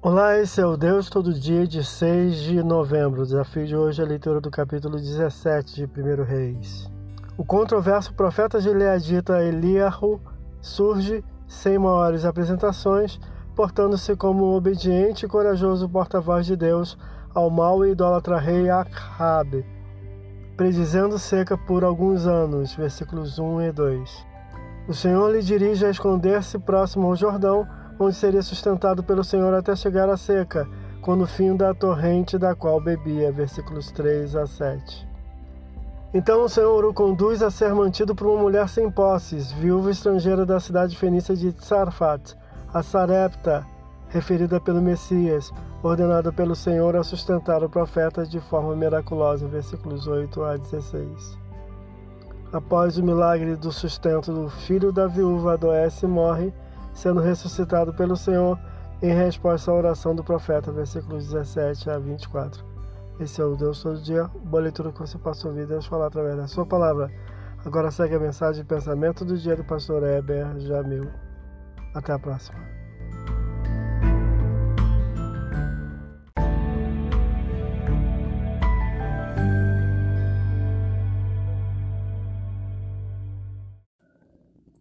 Olá, esse é o Deus Todo Dia de 6 de novembro. O desafio de hoje é a leitura do capítulo 17 de 1 Reis. O controverso profeta gileadita Eliahu surge sem maiores apresentações, portando-se como obediente e corajoso porta-voz de Deus ao mau e idólatra rei Acabe, predizendo seca por alguns anos. Versículos 1 e 2. O Senhor lhe dirige a esconder-se próximo ao Jordão, onde seria sustentado pelo Senhor até chegar à seca, quando o fim da torrente da qual bebia. Versículos 3 a 7. Então o Senhor o conduz a ser mantido por uma mulher sem posses, viúva estrangeira da cidade fenícia de Tsarfat, a Sarepta, referida pelo Messias, ordenada pelo Senhor a sustentar o profeta de forma miraculosa. Versículos 8 a 16. Após o milagre do sustento do filho da viúva, adoece e morre sendo ressuscitado pelo Senhor em resposta à oração do profeta, versículos 17 a 24. Esse é o Deus todo dia, boa leitura que você possa ouvir Deus falar através da sua palavra. Agora segue a mensagem de pensamento do dia do pastor Heber Jamil. Até a próxima.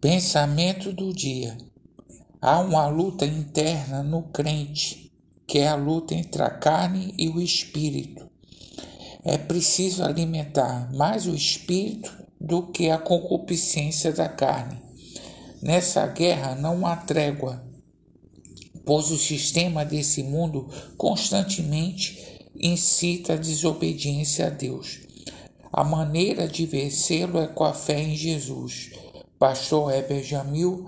Pensamento do dia. Há uma luta interna no crente, que é a luta entre a carne e o espírito. É preciso alimentar mais o espírito do que a concupiscência da carne. Nessa guerra não há trégua, pois o sistema desse mundo constantemente incita a desobediência a Deus. A maneira de vencê-lo é com a fé em Jesus. Pastor Heber Jamil,